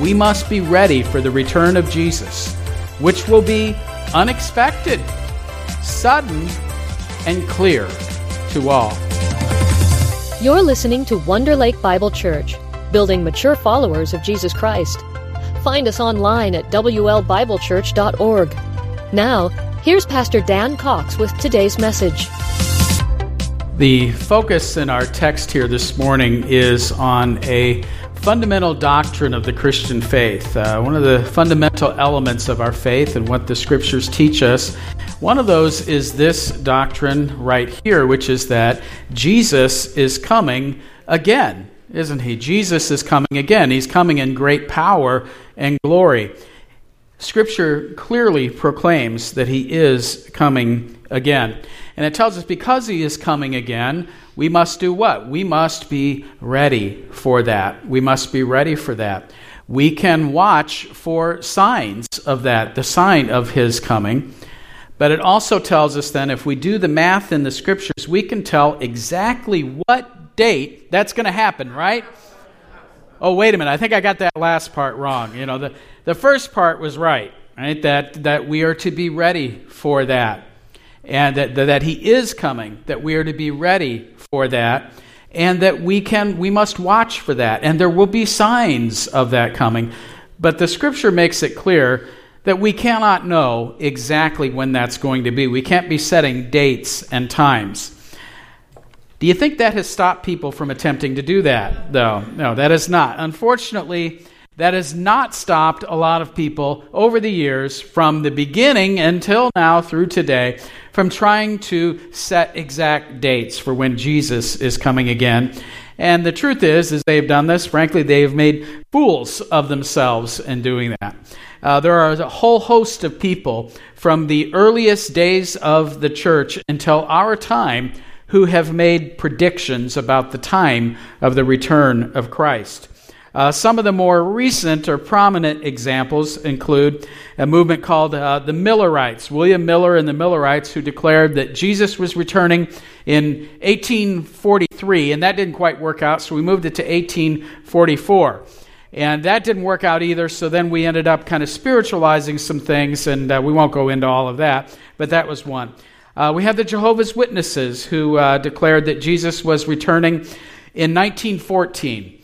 we must be ready for the return of Jesus, which will be unexpected, sudden, and clear to all. You're listening to Wonder Lake Bible Church, building mature followers of Jesus Christ. Find us online at WLBibleChurch.org. Now, here's Pastor Dan Cox with today's message. The focus in our text here this morning is on a fundamental doctrine of the Christian faith. Uh, one of the fundamental elements of our faith and what the scriptures teach us. One of those is this doctrine right here, which is that Jesus is coming again, isn't he? Jesus is coming again. He's coming in great power and glory. Scripture clearly proclaims that he is coming again. And it tells us because he is coming again, we must do what? We must be ready for that. We must be ready for that. We can watch for signs of that, the sign of his coming. But it also tells us then, if we do the math in the scriptures, we can tell exactly what date that's going to happen, right? Oh, wait a minute. I think I got that last part wrong. You know, the, the first part was right, right? That, that we are to be ready for that and that, that he is coming, that we are to be ready for that, and that we can we must watch for that, and there will be signs of that coming. But the scripture makes it clear that we cannot know exactly when that's going to be. We can't be setting dates and times. Do you think that has stopped people from attempting to do that, though? No, that is not. Unfortunately, that has not stopped a lot of people over the years, from the beginning until now through today, from trying to set exact dates for when Jesus is coming again. And the truth is, as they've done this, frankly, they have made fools of themselves in doing that. Uh, there are a whole host of people from the earliest days of the church until our time who have made predictions about the time of the return of Christ. Uh, some of the more recent or prominent examples include a movement called uh, the Millerites, William Miller and the Millerites, who declared that Jesus was returning in 1843, and that didn't quite work out, so we moved it to 1844. And that didn't work out either, so then we ended up kind of spiritualizing some things, and uh, we won't go into all of that, but that was one. Uh, we have the Jehovah's Witnesses who uh, declared that Jesus was returning in 1914.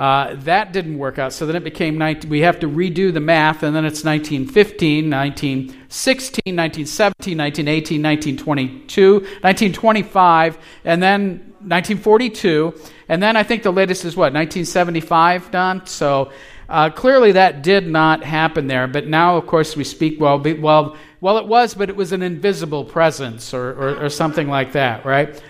Uh, that didn't work out, so then it became 19, we have to redo the math, and then it's 1915, 1916, 1917, 1918, 1922, 1925, and then 1942, and then I think the latest is what, 1975, Don? So uh, clearly that did not happen there, but now, of course, we speak, well, well, well, it was, but it was an invisible presence or, or, or something like that, right?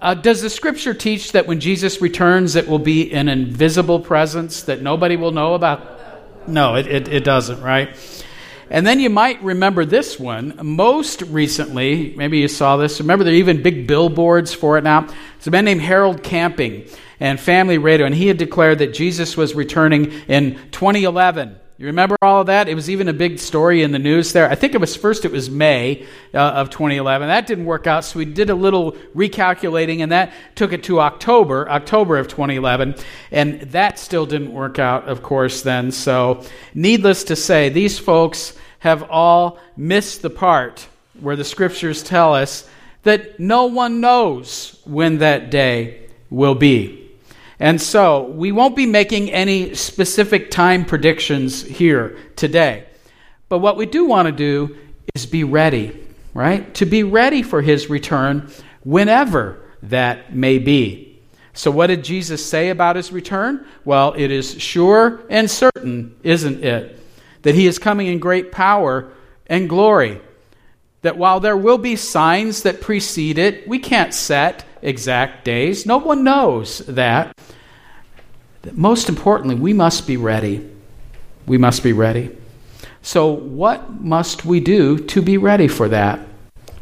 Uh, does the scripture teach that when Jesus returns, it will be an invisible presence that nobody will know about? No, it, it, it doesn't, right? And then you might remember this one. Most recently, maybe you saw this. Remember, there are even big billboards for it now. It's a man named Harold Camping and Family Radio, and he had declared that Jesus was returning in 2011. You remember all of that? It was even a big story in the news there. I think it was first, it was May uh, of 2011. That didn't work out, so we did a little recalculating, and that took it to October, October of 2011. And that still didn't work out, of course, then. So, needless to say, these folks have all missed the part where the scriptures tell us that no one knows when that day will be. And so we won't be making any specific time predictions here today. But what we do want to do is be ready, right? To be ready for his return whenever that may be. So, what did Jesus say about his return? Well, it is sure and certain, isn't it? That he is coming in great power and glory. That while there will be signs that precede it, we can't set exact days. No one knows that most importantly, we must be ready. We must be ready. So, what must we do to be ready for that?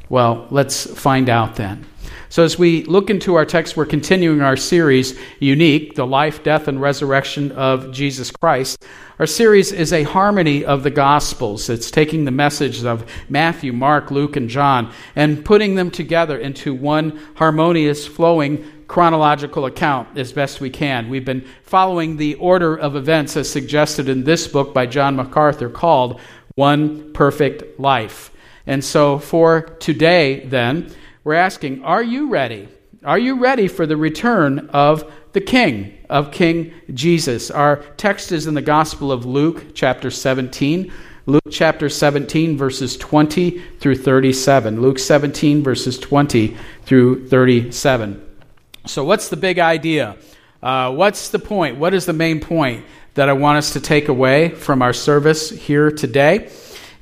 Well, let's find out then. So, as we look into our text, we're continuing our series, Unique The Life, Death, and Resurrection of Jesus Christ. Our series is a harmony of the Gospels. It's taking the messages of Matthew, Mark, Luke, and John and putting them together into one harmonious, flowing chronological account as best we can. We've been following the order of events as suggested in this book by John MacArthur called One Perfect Life. And so for today, then, we're asking Are you ready? Are you ready for the return of the King, of King Jesus? Our text is in the Gospel of Luke, chapter 17. Luke chapter 17, verses 20 through 37. Luke 17, verses 20 through 37. So, what's the big idea? Uh, what's the point? What is the main point that I want us to take away from our service here today?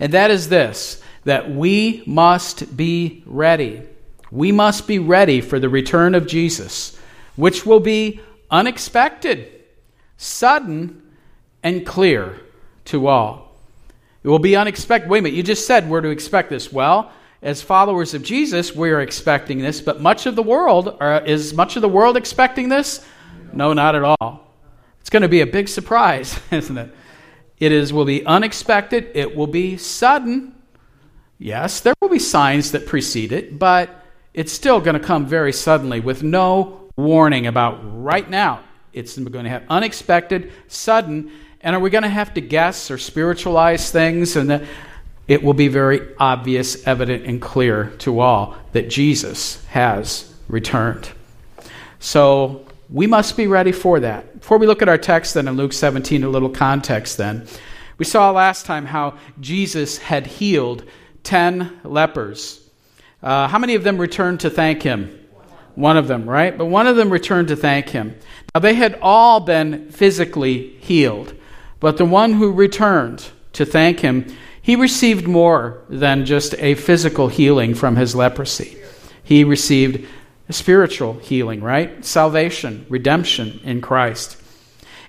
And that is this that we must be ready. We must be ready for the return of Jesus, which will be unexpected, sudden, and clear to all. It will be unexpected. Wait a minute, you just said we're to expect this. Well, as followers of Jesus, we are expecting this, but much of the world are, is much of the world expecting this? No, not at all. It's going to be a big surprise, isn't it? It is will be unexpected, it will be sudden. Yes, there will be signs that precede it, but it's still going to come very suddenly with no warning about right now. It's going to have unexpected, sudden, and are we going to have to guess or spiritualize things? And uh, it will be very obvious, evident, and clear to all that Jesus has returned. So we must be ready for that. Before we look at our text, then in Luke 17, a little context then. We saw last time how Jesus had healed 10 lepers. Uh, how many of them returned to thank him? One of them, right? But one of them returned to thank him. Now, they had all been physically healed. But the one who returned to thank him, he received more than just a physical healing from his leprosy. He received spiritual healing, right? Salvation, redemption in Christ.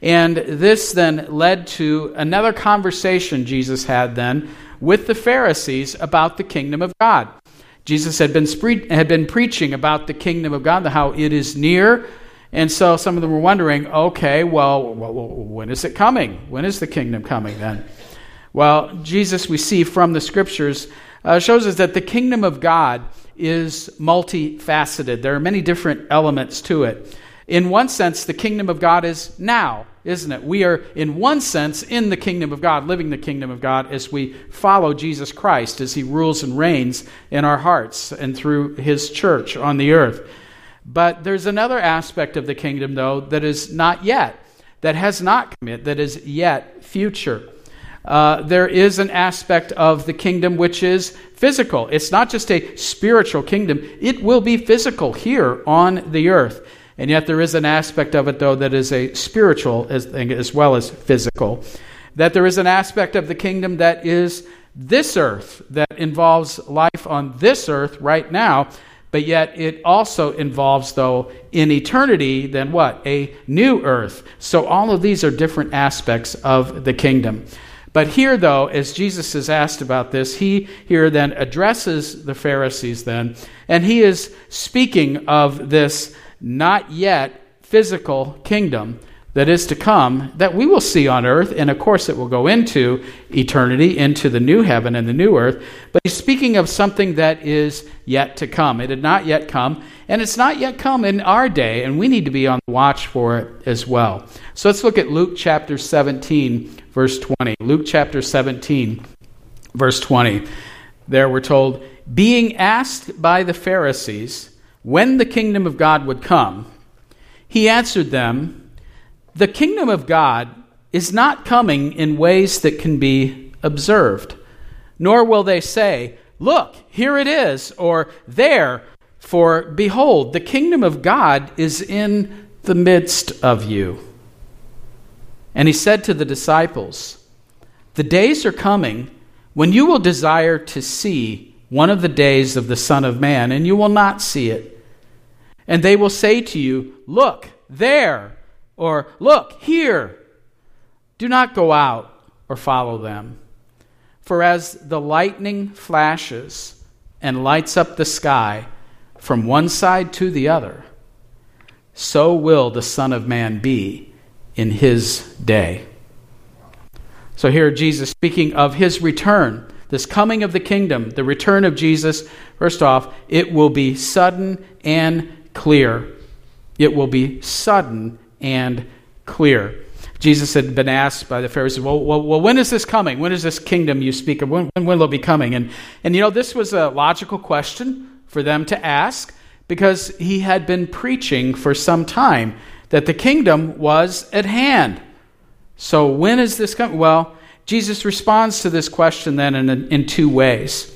And this then led to another conversation Jesus had then with the Pharisees about the kingdom of God. Jesus had been, spree- had been preaching about the kingdom of God, how it is near and so some of them were wondering, okay, well, when is it coming? When is the kingdom coming then? Well, Jesus, we see from the scriptures, uh, shows us that the kingdom of God is multifaceted. There are many different elements to it. In one sense, the kingdom of God is now, isn't it? We are, in one sense, in the kingdom of God, living the kingdom of God as we follow Jesus Christ as he rules and reigns in our hearts and through his church on the earth. But there's another aspect of the kingdom, though, that is not yet, that has not come yet, that is yet future. Uh, there is an aspect of the kingdom which is physical. It's not just a spiritual kingdom, it will be physical here on the earth. And yet there is an aspect of it, though, that is a spiritual as, as well as physical. That there is an aspect of the kingdom that is this earth, that involves life on this earth right now, but yet it also involves, though, in eternity, then what? A new earth. So all of these are different aspects of the kingdom. But here, though, as Jesus is asked about this, he here then addresses the Pharisees, then, and he is speaking of this not yet physical kingdom that is to come that we will see on earth, and of course it will go into eternity, into the new heaven and the new earth. But he's speaking of something that is yet to come. It had not yet come, and it's not yet come in our day, and we need to be on the watch for it as well. So let's look at Luke chapter 17, verse 20. Luke chapter 17, verse 20. There we're told, being asked by the Pharisees when the kingdom of God would come, he answered them, the kingdom of God is not coming in ways that can be observed, nor will they say, Look, here it is, or there, for behold, the kingdom of God is in the midst of you. And he said to the disciples, The days are coming when you will desire to see one of the days of the Son of Man, and you will not see it. And they will say to you, Look, there or, look, here. Do not go out or follow them. For as the lightning flashes and lights up the sky from one side to the other, so will the Son of Man be in his day. So here, Jesus speaking of his return, this coming of the kingdom, the return of Jesus. First off, it will be sudden and clear. It will be sudden and clear. Jesus had been asked by the Pharisees, well, well, well, when is this coming? When is this kingdom you speak of? When, when will it be coming? And, and you know, this was a logical question for them to ask because he had been preaching for some time that the kingdom was at hand. So when is this coming? Well, Jesus responds to this question then in, in two ways.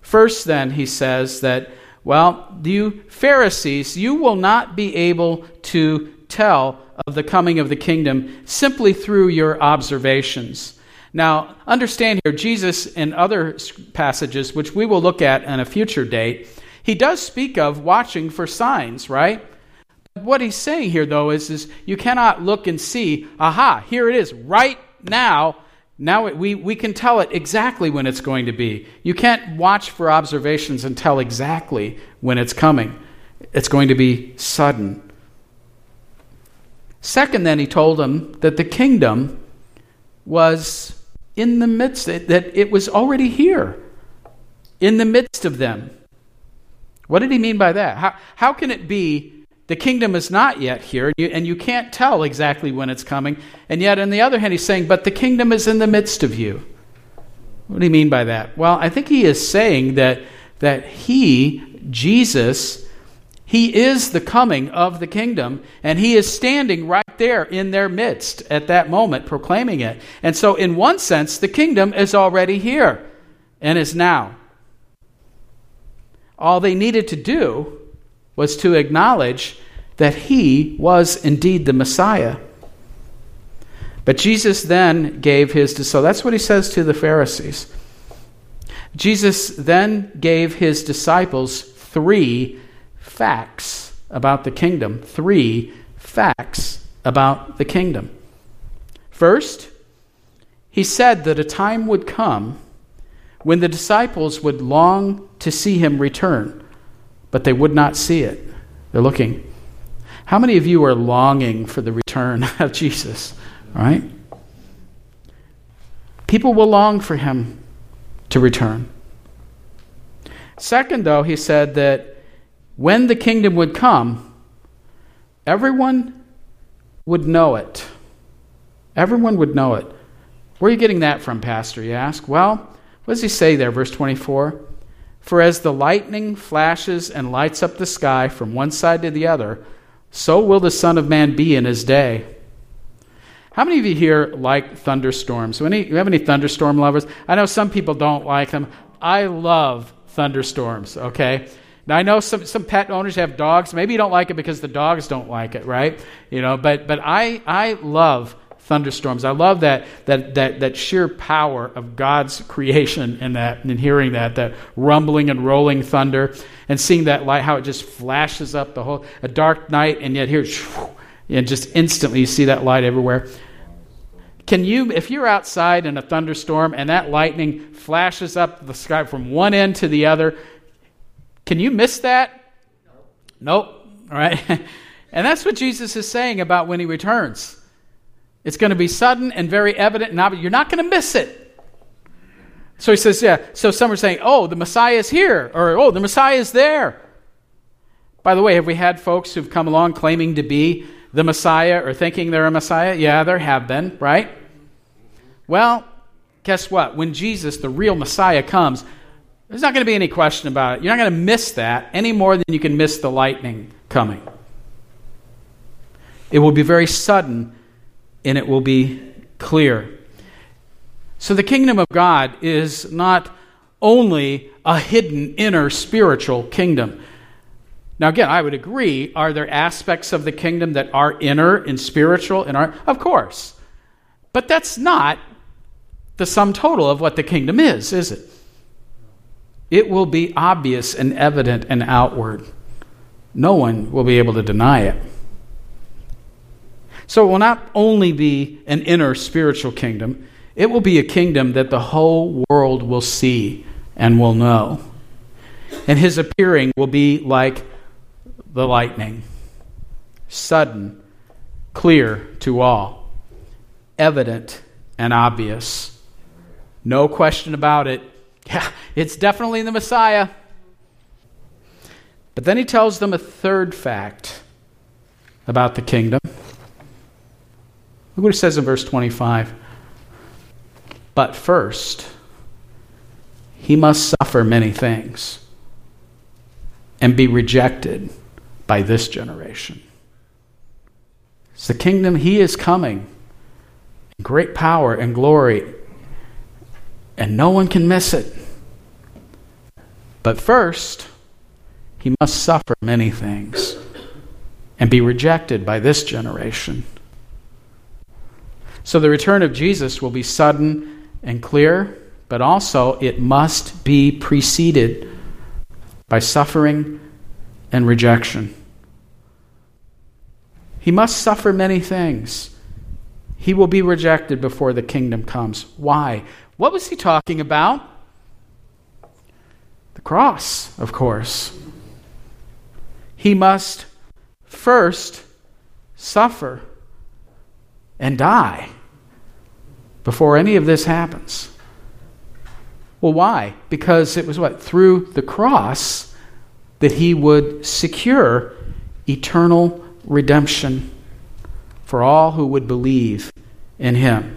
First, then, he says that, well, you Pharisees, you will not be able to tell of the coming of the kingdom simply through your observations. Now, understand here, Jesus in other passages, which we will look at on a future date, he does speak of watching for signs, right? What he's saying here, though, is, is you cannot look and see, aha, here it is, right now. Now we, we can tell it exactly when it's going to be. You can't watch for observations and tell exactly when it's coming. It's going to be sudden. Second, then, he told them that the kingdom was in the midst, that it was already here, in the midst of them. What did he mean by that? How, how can it be the kingdom is not yet here, and you, can't tell exactly when it's coming, and yet, on the other hand, he's saying, but the kingdom is in the midst of you? What do you mean by that? Well, I think he is saying that, that he, Jesus, he is the coming of the kingdom, and he is standing right there in their midst at that moment, proclaiming it. And so, in one sense, the kingdom is already here and is now. All they needed to do was to acknowledge that he was indeed the Messiah. But Jesus then gave his, so that's what he says to the Pharisees. Jesus then gave his disciples three facts about the kingdom. Three facts about the kingdom. First, he said that a time would come when the disciples would long to see him return, but they would not see it. They're looking. How many of you are longing for the return of Jesus? Right? People will long for him to return. Second, though, he said that when the kingdom would come, everyone would know it. Everyone would know it. Where are you getting that from, Pastor? You ask. Well, what does he say there, verse 24? For as the lightning flashes and lights up the sky from one side to the other, so will the Son of Man be in his day. How many of you here like thunderstorms? Any, you have any thunderstorm lovers? I know some people don't like them. I love thunderstorms, okay? Now I know some, some pet owners have dogs. Maybe you don't like it because the dogs don't like it, right? You know, but but I I love thunderstorms. I love that that that that sheer power of God's creation and that and hearing that that rumbling and rolling thunder and seeing that light how it just flashes up the whole a dark night and yet here and just instantly you see that light everywhere. Can you, if you're outside in a thunderstorm and that lightning flashes up the sky from one end to the other, can you miss that? Nope. All right. and that's what Jesus is saying about when he returns. It's going to be sudden and very evident, and you're not going to miss it. So he says, yeah. So some are saying, oh, the Messiah is here, or oh, the Messiah is there. By the way, have we had folks who've come along claiming to be the Messiah or thinking they're a Messiah? Yeah, there have been, right? Well, guess what? When Jesus, the real Messiah, comes, there's not going to be any question about it. You're not going to miss that any more than you can miss the lightning coming. It will be very sudden and it will be clear. So the kingdom of God is not only a hidden inner spiritual kingdom. Now, again, I would agree. Are there aspects of the kingdom that are inner and spiritual? And are, of course. But that's not the sum total of what the kingdom is, is it? it will be obvious and evident and outward. No one will be able to deny it. So it will not only be an inner spiritual kingdom, it will be a kingdom that the whole world will see and will know. And his appearing will be like the lightning sudden, clear to all, evident and obvious. No question about it. Yeah, it's definitely the Messiah. But then he tells them a third fact. about the kingdom. Look what it says in verse 25. But first, he must suffer many things and be rejected by this generation. It's the kingdom he is coming in great power and glory, and no one can miss it. But first, he must suffer many things and be rejected by this generation. So the return of Jesus will be sudden and clear, but also it must be preceded by suffering and rejection. He must suffer many things. He will be rejected before the kingdom comes. Why? What was he talking about? The cross, of course. He must first suffer and die before any of this happens. Well, why? Because it was what? Through the cross that he would secure eternal redemption for all who would believe in him.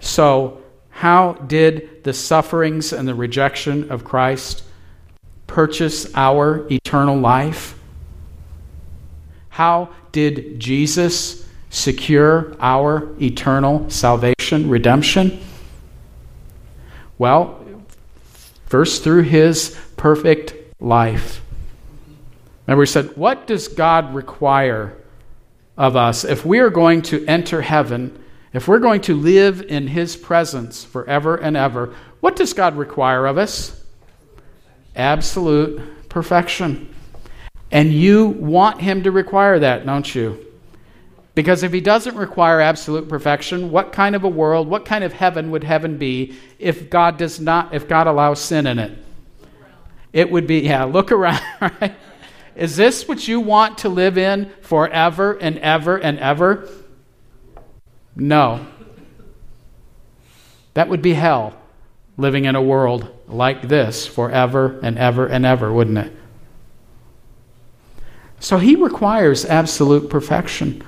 So, how did the sufferings and the rejection of Christ purchase our eternal life? How did Jesus secure our eternal salvation, redemption? Well, first through his perfect life. Remember, we said, what does God require of us if we are going to enter heaven, if we're going to live in his presence forever and ever? What does God require of us? Absolute perfection. And you want him to require that, don't you? Because if he doesn't require absolute perfection, what kind of a world, what kind of heaven would heaven be if God does not if God allows sin in it? It would be yeah, look around, right? Is this what you want to live in forever and ever and ever? No. That would be hell, living in a world like this forever and ever and ever, wouldn't it? So he requires absolute perfection.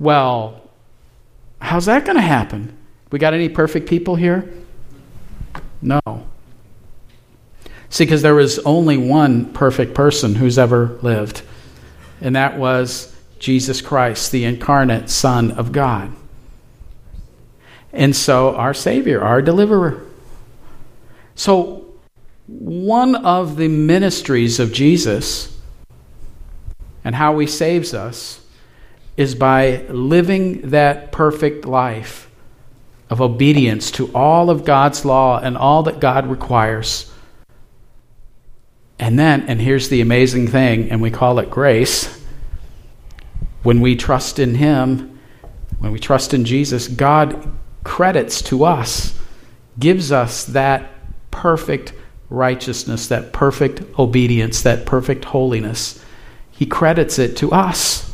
Well, how's that going to happen? We got any perfect people here? No. See, because there was only one perfect person who's ever lived, and that was Jesus Christ, the incarnate Son of God. And so, our Savior, our deliverer. So, one of the ministries of Jesus and how he saves us is by living that perfect life of obedience to all of God's law and all that God requires. And then, and here's the amazing thing, and we call it grace. When we trust in Him, when we trust in Jesus, God credits to us, gives us that perfect righteousness, that perfect obedience, that perfect holiness he credits it to us.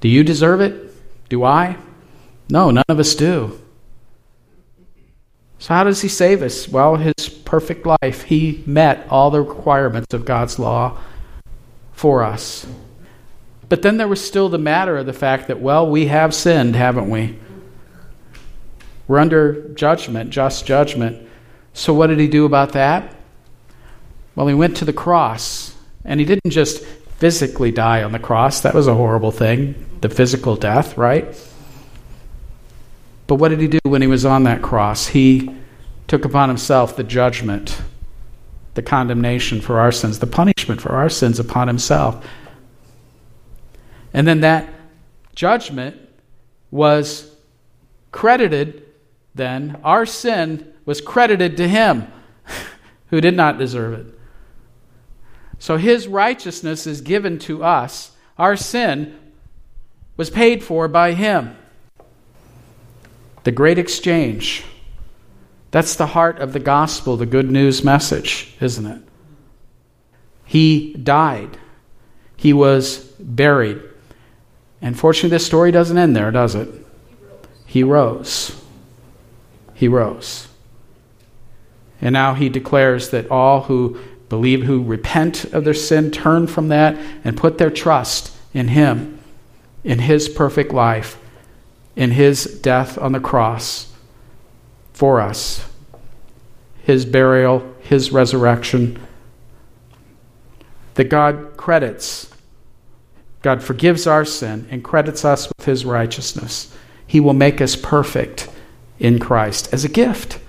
Do you deserve it? Do I? No, none of us do. So, how does he save us? Well, his perfect life, he met all the requirements of God's law for us. But then there was still the matter of the fact that, well, we have sinned, haven't we? We're under judgment, just judgment. So, what did he do about that? Well, he went to the cross and he didn't just physically die on the cross. That was a horrible thing, the physical death, right? But what did he do when he was on that cross? He took upon himself the judgment, the condemnation for our sins, the punishment for our sins upon himself. And then that judgment was credited, then, our sin was credited to him who did not deserve it. So his righteousness is given to us. Our sin was paid for by him. The great exchange. That's the heart of the gospel, the good news message, isn't it? He died. He was buried. And fortunately, this story doesn't end there, does it? He rose. He rose. And now he declares that all who believe, who repent of their sin, turn from that, and put their trust in Him, in His perfect life, in His death on the cross for us, His burial, His resurrection, that God credits, God forgives our sin and credits us with His righteousness. He will make us perfect in Christ as a gift,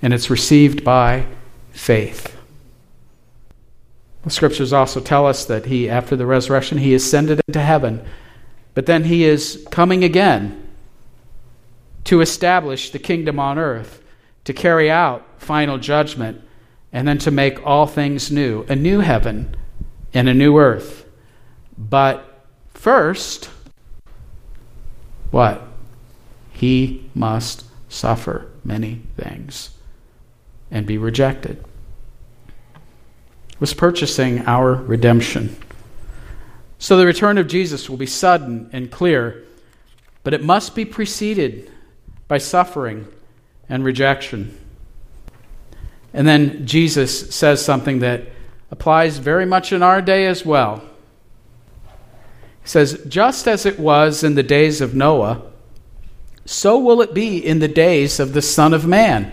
and it's received by faith. The scriptures also tell us that he, after the resurrection, he ascended into heaven, but then he is coming again to establish the kingdom on earth, to carry out final judgment, and then to make all things new a new heaven and a new earth. But first, what? He must suffer many things and be rejected. Was purchasing our redemption. So the return of Jesus will be sudden and clear, but it must be preceded by suffering and rejection. And then Jesus says something that applies very much in our day as well. He says, Just as it was in the days of Noah, so will it be in the days of the Son of Man.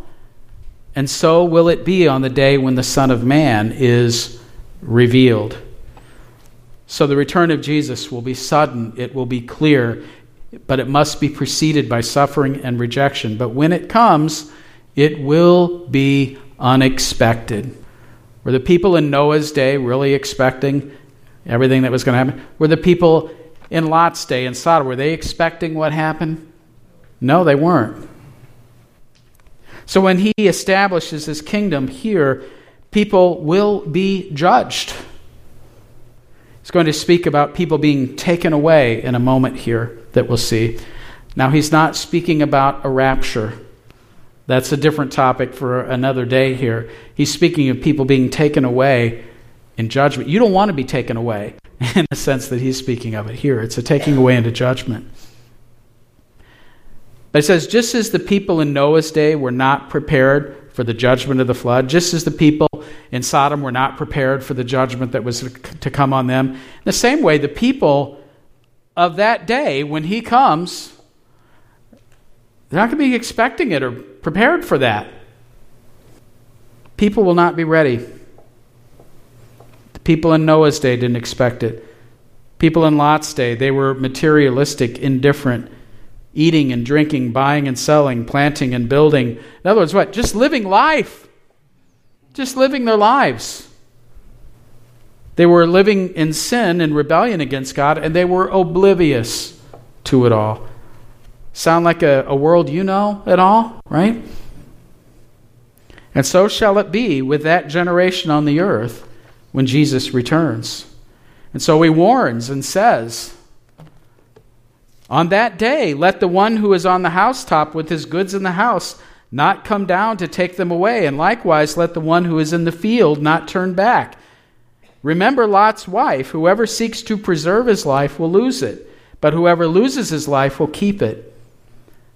And so will it be on the day when the Son of Man is revealed. So the return of Jesus will be sudden, it will be clear, but it must be preceded by suffering and rejection. But when it comes, it will be unexpected. Were the people in Noah's day really expecting everything that was going to happen? Were the people in Lot's day in Sodom, were they expecting what happened? No, they weren't. So when he establishes his kingdom here, people will be judged. He's going to speak about people being taken away in a moment here that we'll see. Now, he's not speaking about a rapture. That's a different topic for another day here. He's speaking of people being taken away in judgment. You don't want to be taken away in the sense that he's speaking of it here. It's a taking away into judgment. But it says, just as the people in Noah's day were not prepared for the judgment of the flood, just as the people in Sodom were not prepared for the judgment that was to come on them, the same way, the people of that day, when he comes, they're not going to be expecting it or prepared for that. People will not be ready. The people in Noah's day didn't expect it. People in Lot's day, they were materialistic, indifferent, eating and drinking, buying and selling, planting and building. In other words, what? Just living life. Just living their lives. They were living in sin and rebellion against God, and they were oblivious to it all. Sound like a, a world you know at all, right? And so shall it be with that generation on the earth when Jesus returns. And so he warns and says, On that day, let the one who is on the housetop with his goods in the house not come down to take them away, and likewise let the one who is in the field not turn back. Remember Lot's wife whoever seeks to preserve his life will lose it, but whoever loses his life will keep it.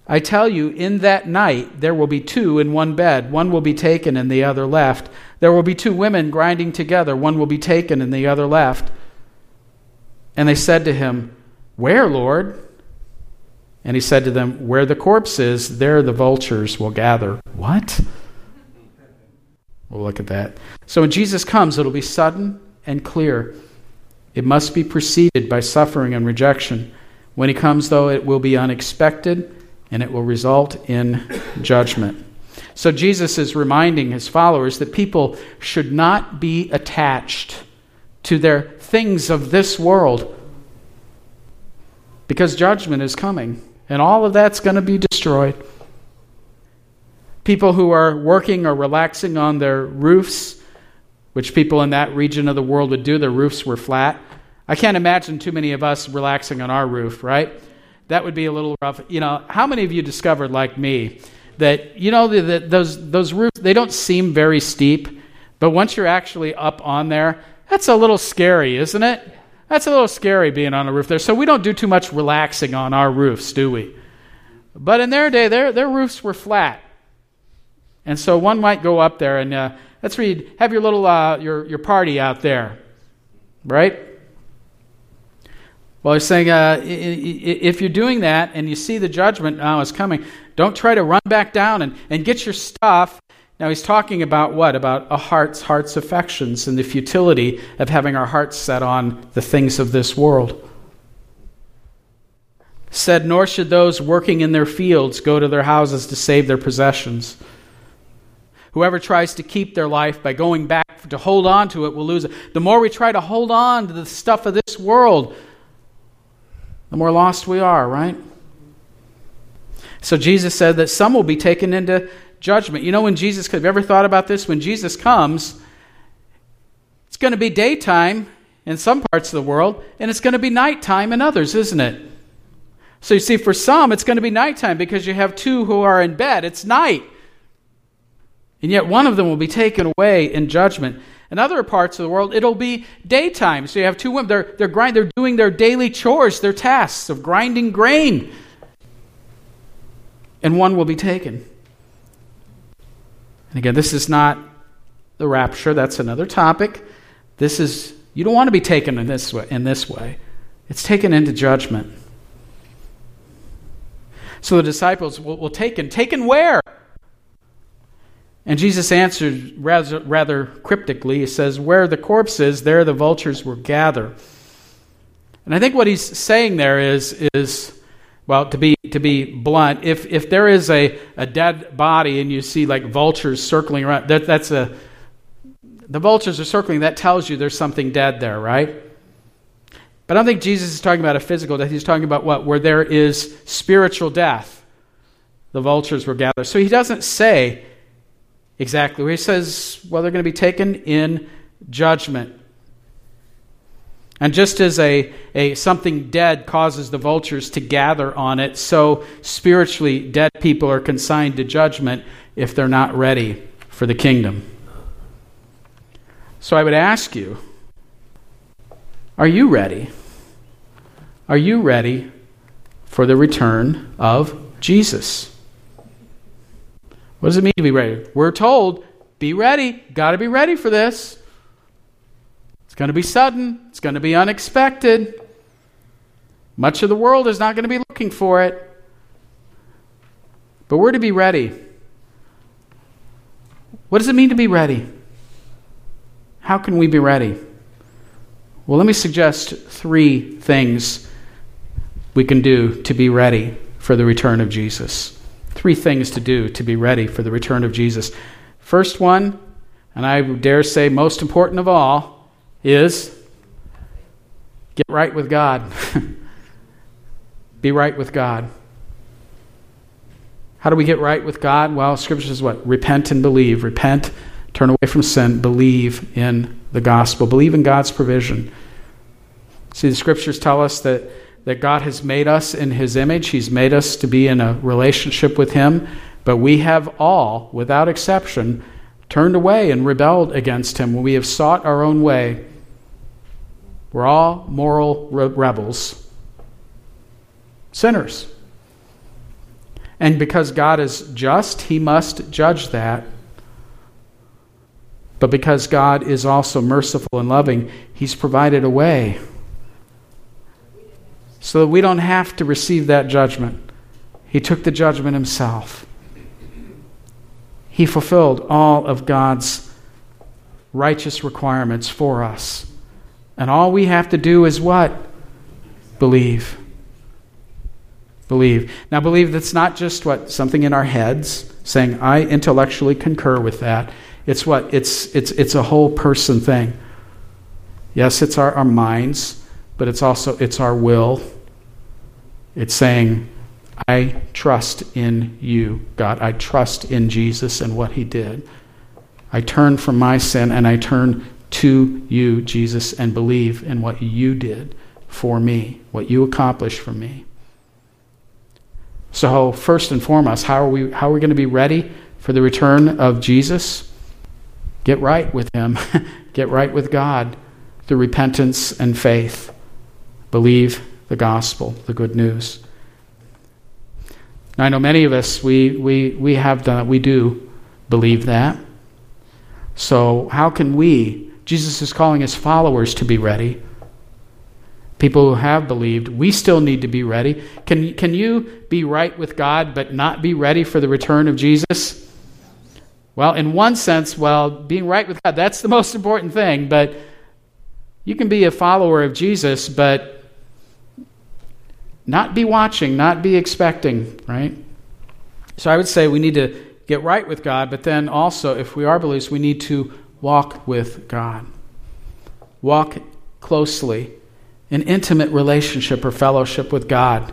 I tell you, in that night there will be two in one bed. One will be taken and the other left. There will be two women grinding together. One will be taken and the other left. And they said to him, Where, Lord? And he said to them, Where the corpse is, there the vultures will gather. What? We'll look at that. So when Jesus comes, it'll be sudden and clear. It must be preceded by suffering and rejection. When he comes, though, it will be unexpected and it will result in judgment. So Jesus is reminding his followers that people should not be attached to their things of this world because judgment is coming and all of that's going to be destroyed. People who are working or relaxing on their roofs, which people in that region of the world would do, their roofs were flat. I can't imagine too many of us relaxing on our roof, right? That would be a little rough. You know, how many of you discovered, like me, that, you know, that those, those roofs, they don't seem very steep, but once you're actually up on there, that's a little scary, isn't it? That's a little scary being on a roof there. So we don't do too much relaxing on our roofs, do we? But in their day, their, their roofs were flat. And so one might go up there and uh, let's read, have your little, uh, your, your party out there, right? Well, he's saying uh, if you're doing that and you see the judgment now is coming, don't try to run back down and, and get your stuff. Now, he's talking about what? About a heart's heart's affections and the futility of having our hearts set on the things of this world. Said, Nor should those working in their fields go to their houses to save their possessions. Whoever tries to keep their life by going back to hold on to it will lose it. The more we try to hold on to the stuff of this world, the more lost we are, right? So Jesus said that some will be taken into judgment. You know, when Jesus, have you ever thought about this? When Jesus comes, it's going to be daytime in some parts of the world, and it's going to be nighttime in others, isn't it? So you see, for some, it's going to be nighttime because you have two who are in bed. It's night. And yet one of them will be taken away in judgment. In other parts of the world, it'll be daytime. So you have two women. They're, they're, grind, they're doing their daily chores, their tasks of grinding grain. And one will be taken. And again, this is not the rapture. That's another topic. This is, you don't want to be taken in this way. In this way. It's taken into judgment. So the disciples will, will taken. Taken where? And Jesus answered rather, rather cryptically. He says, Where the corpse is, there the vultures will gather. And I think what he's saying there is, is well, to be, to be blunt, if, if there is a, a dead body and you see like vultures circling around, that, that's a, the vultures are circling, that tells you there's something dead there, right? But I don't think Jesus is talking about a physical death. He's talking about what? Where there is spiritual death, the vultures will gather. So he doesn't say exactly he says, well, they're going to be taken in judgment. And just as a, a something dead causes the vultures to gather on it, so spiritually dead people are consigned to judgment if they're not ready for the kingdom. So I would ask you, are you ready? Are you ready for the return of Jesus? What does it mean to be ready? We're told, be ready. Got to be ready for this. Going to be sudden, it's going to be unexpected. Much of the world is not going to be looking for it. But we're to be ready. What does it mean to be ready? How can we be ready? Well, let me suggest three things we can do to be ready for the return of Jesus three things to do to be ready for the return of Jesus. First one, and I dare say most important of all, is get right with God. be right with God. How do we get right with God? Well, Scripture says what? Repent and believe. Repent, turn away from sin, believe in the gospel, believe in God's provision. See, the Scriptures tell us that that God has made us in His image. He's made us to be in a relationship with Him. But we have all, without exception, turned away and rebelled against Him. We have sought our own way. We're all moral re- rebels, sinners. And because God is just, He must judge that. But because God is also merciful and loving, He's provided a way so that we don't have to receive that judgment. He took the judgment himself. He fulfilled all of God's righteous requirements for us. And all we have to do is what? Believe. Believe. Now, believe that's not just what? Something in our heads saying, I intellectually concur with that. It's what? It's, it's, it's a whole person thing. Yes, it's our, our minds, but it's also it's our will it's saying, I trust in you, God. I trust in Jesus and what he did. I turn from my sin and I turn to you, Jesus, and believe in what you did for me, what you accomplished for me. So, first and foremost, how are we, how are we going to be ready for the return of Jesus? Get right with Him, get right with God through repentance and faith. Believe the gospel, the good news. Now, I know many of us, we, we, we have done, we do believe that. So, how can we? Jesus is calling his followers to be ready. People who have believed, we still need to be ready. Can, can you be right with God but not be ready for the return of Jesus? Well, in one sense, well, being right with God, that's the most important thing, but you can be a follower of Jesus, but not be watching, not be expecting, right? So I would say we need to get right with God, but then also, if we are believers, we need to walk with God. Walk closely in intimate relationship or fellowship with God,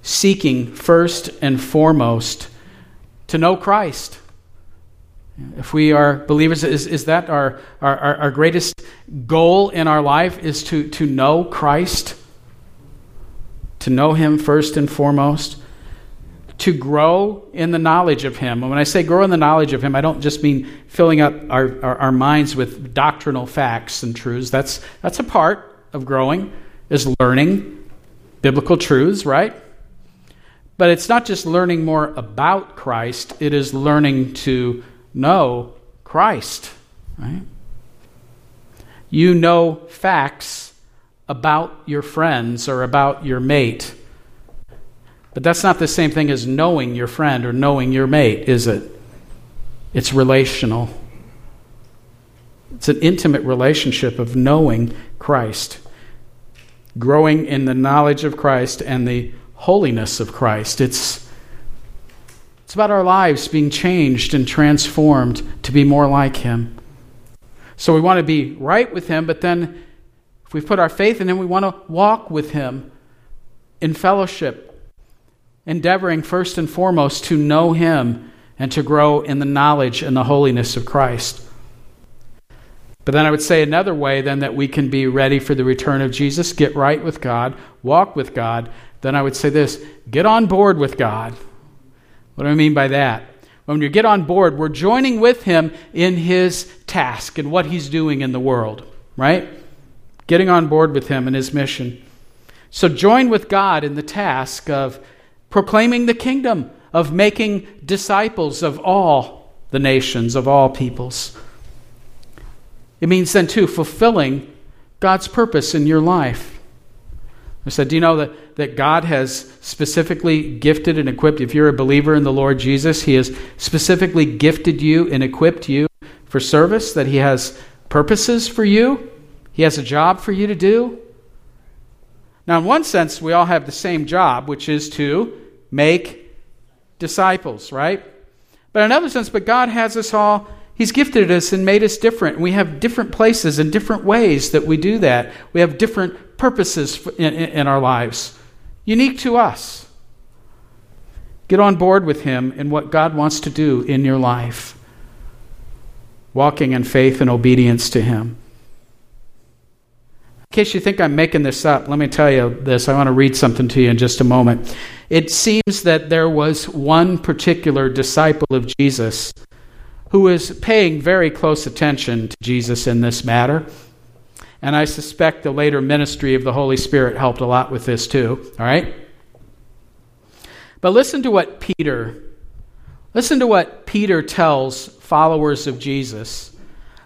seeking first and foremost to know Christ. If we are believers, is, is that our, our, our greatest goal in our life is to, to know Christ? To know Him first and foremost? To grow in the knowledge of Him. And when I say grow in the knowledge of Him, I don't just mean filling up our, our, our, minds with doctrinal facts and truths. That's, that's a part of growing, is learning biblical truths, right? But it's not just learning more about Christ, it is learning to know Christ, right? You know facts about your friends or about your mate but that's not the same thing as knowing your friend or knowing your mate, is it? It's relational. It's an intimate relationship of knowing Christ, growing in the knowledge of Christ and the holiness of Christ. It's, it's about our lives being changed and transformed to be more like Him. So we want to be right with Him, but then if we put our faith in Him, we want to walk with Him in fellowship endeavoring first and foremost to know Him and to grow in the knowledge and the holiness of Christ. But then I would say another way, then, that we can be ready for the return of Jesus, get right with God, walk with God. Then I would say this get on board with God. What do I mean by that? When you get on board, we're joining with Him in His task and what He's doing in the world, right? Getting on board with Him and His mission. So join with God in the task of proclaiming the kingdom, of making disciples of all the nations, of all peoples. It means then, too, fulfilling God's purpose in your life. I said, Do you know that, that God has specifically gifted and equipped? If you're a believer in the Lord Jesus, He has specifically gifted you and equipped you for service, that He has purposes for you, He has a job for you to do. Now, in one sense, we all have the same job, which is to make disciples, right? But in another sense, but God has us all, He's gifted us and made us different. We have different places and different ways that we do that. We have different purposes in, in our lives, unique to us. Get on board with Him and what God wants to do in your life, walking in faith and obedience to Him. In case you think I'm making this up, let me tell you this. I want to read something to you in just a moment. It seems that there was one particular disciple of Jesus who was paying very close attention to Jesus in this matter. And I suspect the later ministry of the Holy Spirit helped a lot with this too. All right? But listen to what Peter listen to what Peter tells followers of Jesus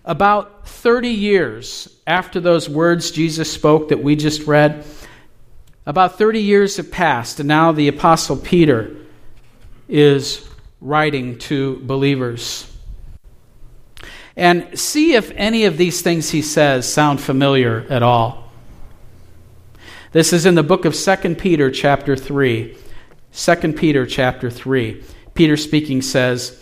about 30 years after those words Jesus spoke that we just read, about 30 years have passed, and now the Apostle Peter is writing to believers. And see if any of these things he says sound familiar at all. This is in the book of 2 Peter, chapter 3. 2 Peter, chapter 3. Peter speaking says,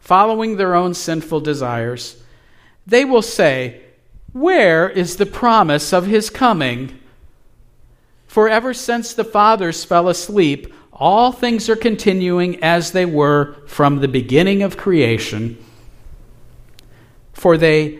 following their own sinful desires. They will say, Where is the promise of his coming? For ever since the fathers fell asleep, all things are continuing as they were from the beginning of creation. For they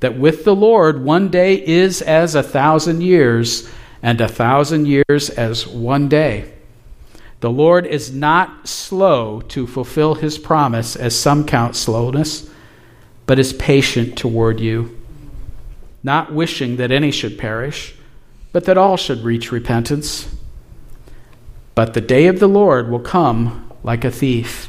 that with the Lord one day is as a thousand years, and a thousand years as one day. The Lord is not slow to fulfill his promise, as some count slowness, but is patient toward you, not wishing that any should perish but that all should reach repentance. But the day of the Lord will come like a thief.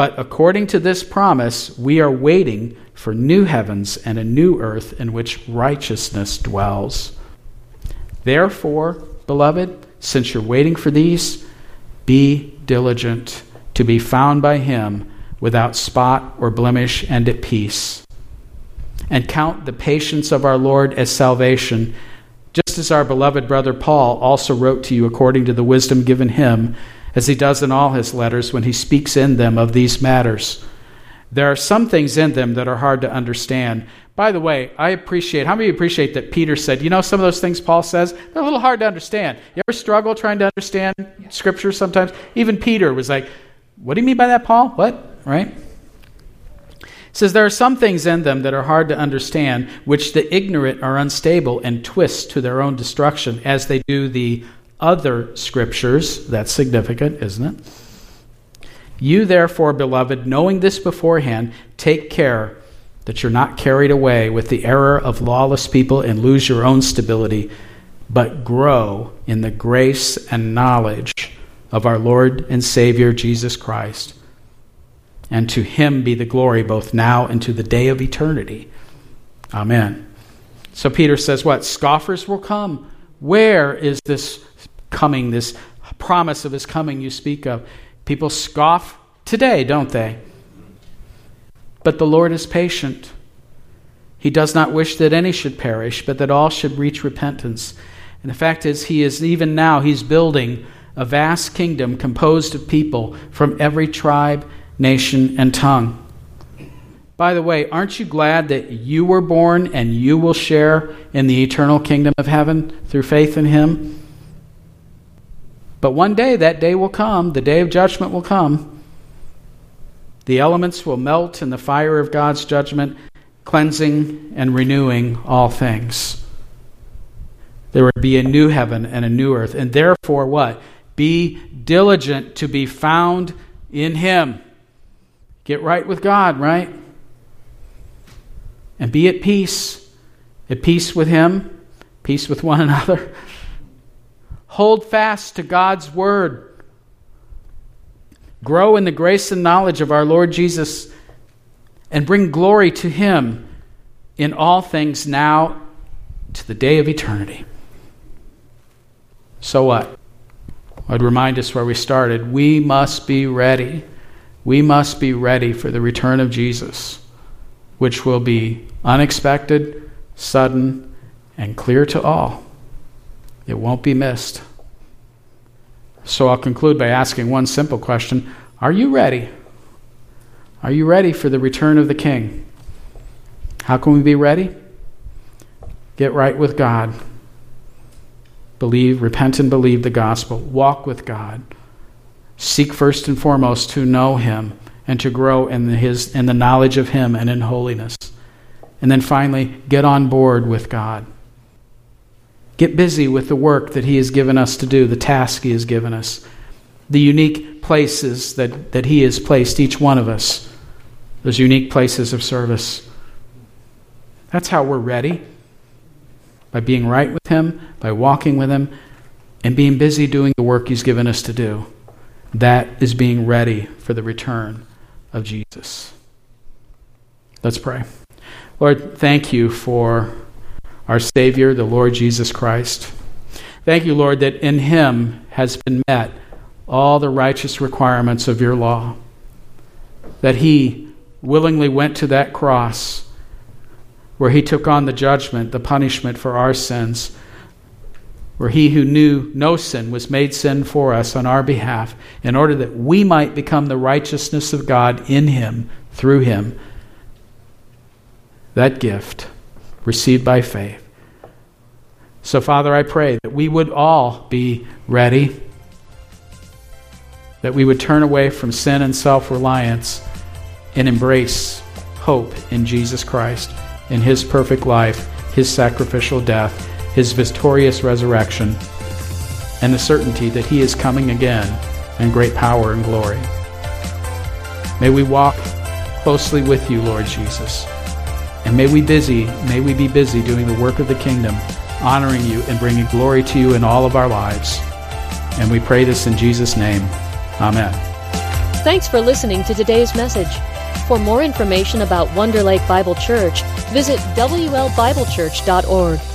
But according to this promise, we are waiting for new heavens and a new earth in which righteousness dwells. Therefore, beloved, since you're waiting for these, be diligent to be found by him without spot or blemish and at peace and count the patience of our Lord as salvation, just as our beloved brother Paul also wrote to you according to the wisdom given him, as he does in all his letters when he speaks in them of these matters. There are some things in them that are hard to understand. By the way, I appreciate, how many appreciate that Peter said, you know, some of those things Paul says, they're a little hard to understand. You ever struggle trying to understand Scripture sometimes? Even Peter was like, what do you mean by that, Paul? What? Right? says there are some things in them that are hard to understand, which the ignorant are unstable and twist to their own destruction, as they do the other scriptures. That's significant, isn't it? You, therefore, beloved, knowing this beforehand, take care that you're not carried away with the error of lawless people and lose your own stability, but grow in the grace and knowledge of our Lord and Savior Jesus Christ and to him be the glory both now and to the day of eternity. Amen. So Peter says, What? Scoffers will come. Where is this coming, this promise of his coming you speak of? People scoff today, don't they? But the Lord is patient. He does not wish that any should perish, but that all should reach repentance. And the fact is, he is even now, he's building a vast kingdom composed of people from every tribe nation, and tongue. By the way, aren't you glad that you were born and you will share in the eternal kingdom of heaven through faith in Him? But one day, that day will come, the day of judgment will come. The elements will melt in the fire of God's judgment, cleansing and renewing all things. There will be a new heaven and a new earth. And therefore, what? Be diligent to be found in Him. Get right with God, right? And be at peace. At peace with Him, peace with one another. Hold fast to God's Word. Grow in the grace and knowledge of our Lord Jesus and bring glory to Him in all things now to the day of eternity. So what? I'd remind us where we started. We must be ready we must be ready for the return of Jesus, which will be unexpected, sudden, and clear to all. It won't be missed. So I'll conclude by asking one simple question Are you ready? Are you ready for the return of the King? How can we be ready? Get right with God. Believe, repent, and believe the gospel. Walk with God. Seek first and foremost to know Him and to grow in his, in the knowledge of Him and in holiness. And then finally, get on board with God. Get busy with the work that He has given us to do, the task He has given us, the unique places that, that He has placed each one of us, those unique places of service. That's how we're ready by being right with Him, by walking with Him, and being busy doing the work He's given us to do. That is being ready for the return of Jesus. Let's pray. Lord, thank you for our Savior, the Lord Jesus Christ. Thank you, Lord, that in Him has been met all the righteous requirements of your law. That He willingly went to that cross where He took on the judgment, the punishment for our sins, where He who knew no sin was made sin for us on our behalf, in order that we might become the righteousness of God in Him, through Him that gift received by faith. So, Father, I pray that we would all be ready, that we would turn away from sin and self reliance and embrace hope in Jesus Christ, in His perfect life, His sacrificial death, His victorious resurrection, and the certainty that He is coming again in great power and glory. May we walk closely with you, Lord Jesus. And may we busy, may we be busy doing the work of the kingdom, honoring you and bringing glory to you in all of our lives. And we pray this in Jesus' name. Amen. Thanks for listening to today's message. For more information about Wonder Lake Bible Church, visit WLBibleChurch.org.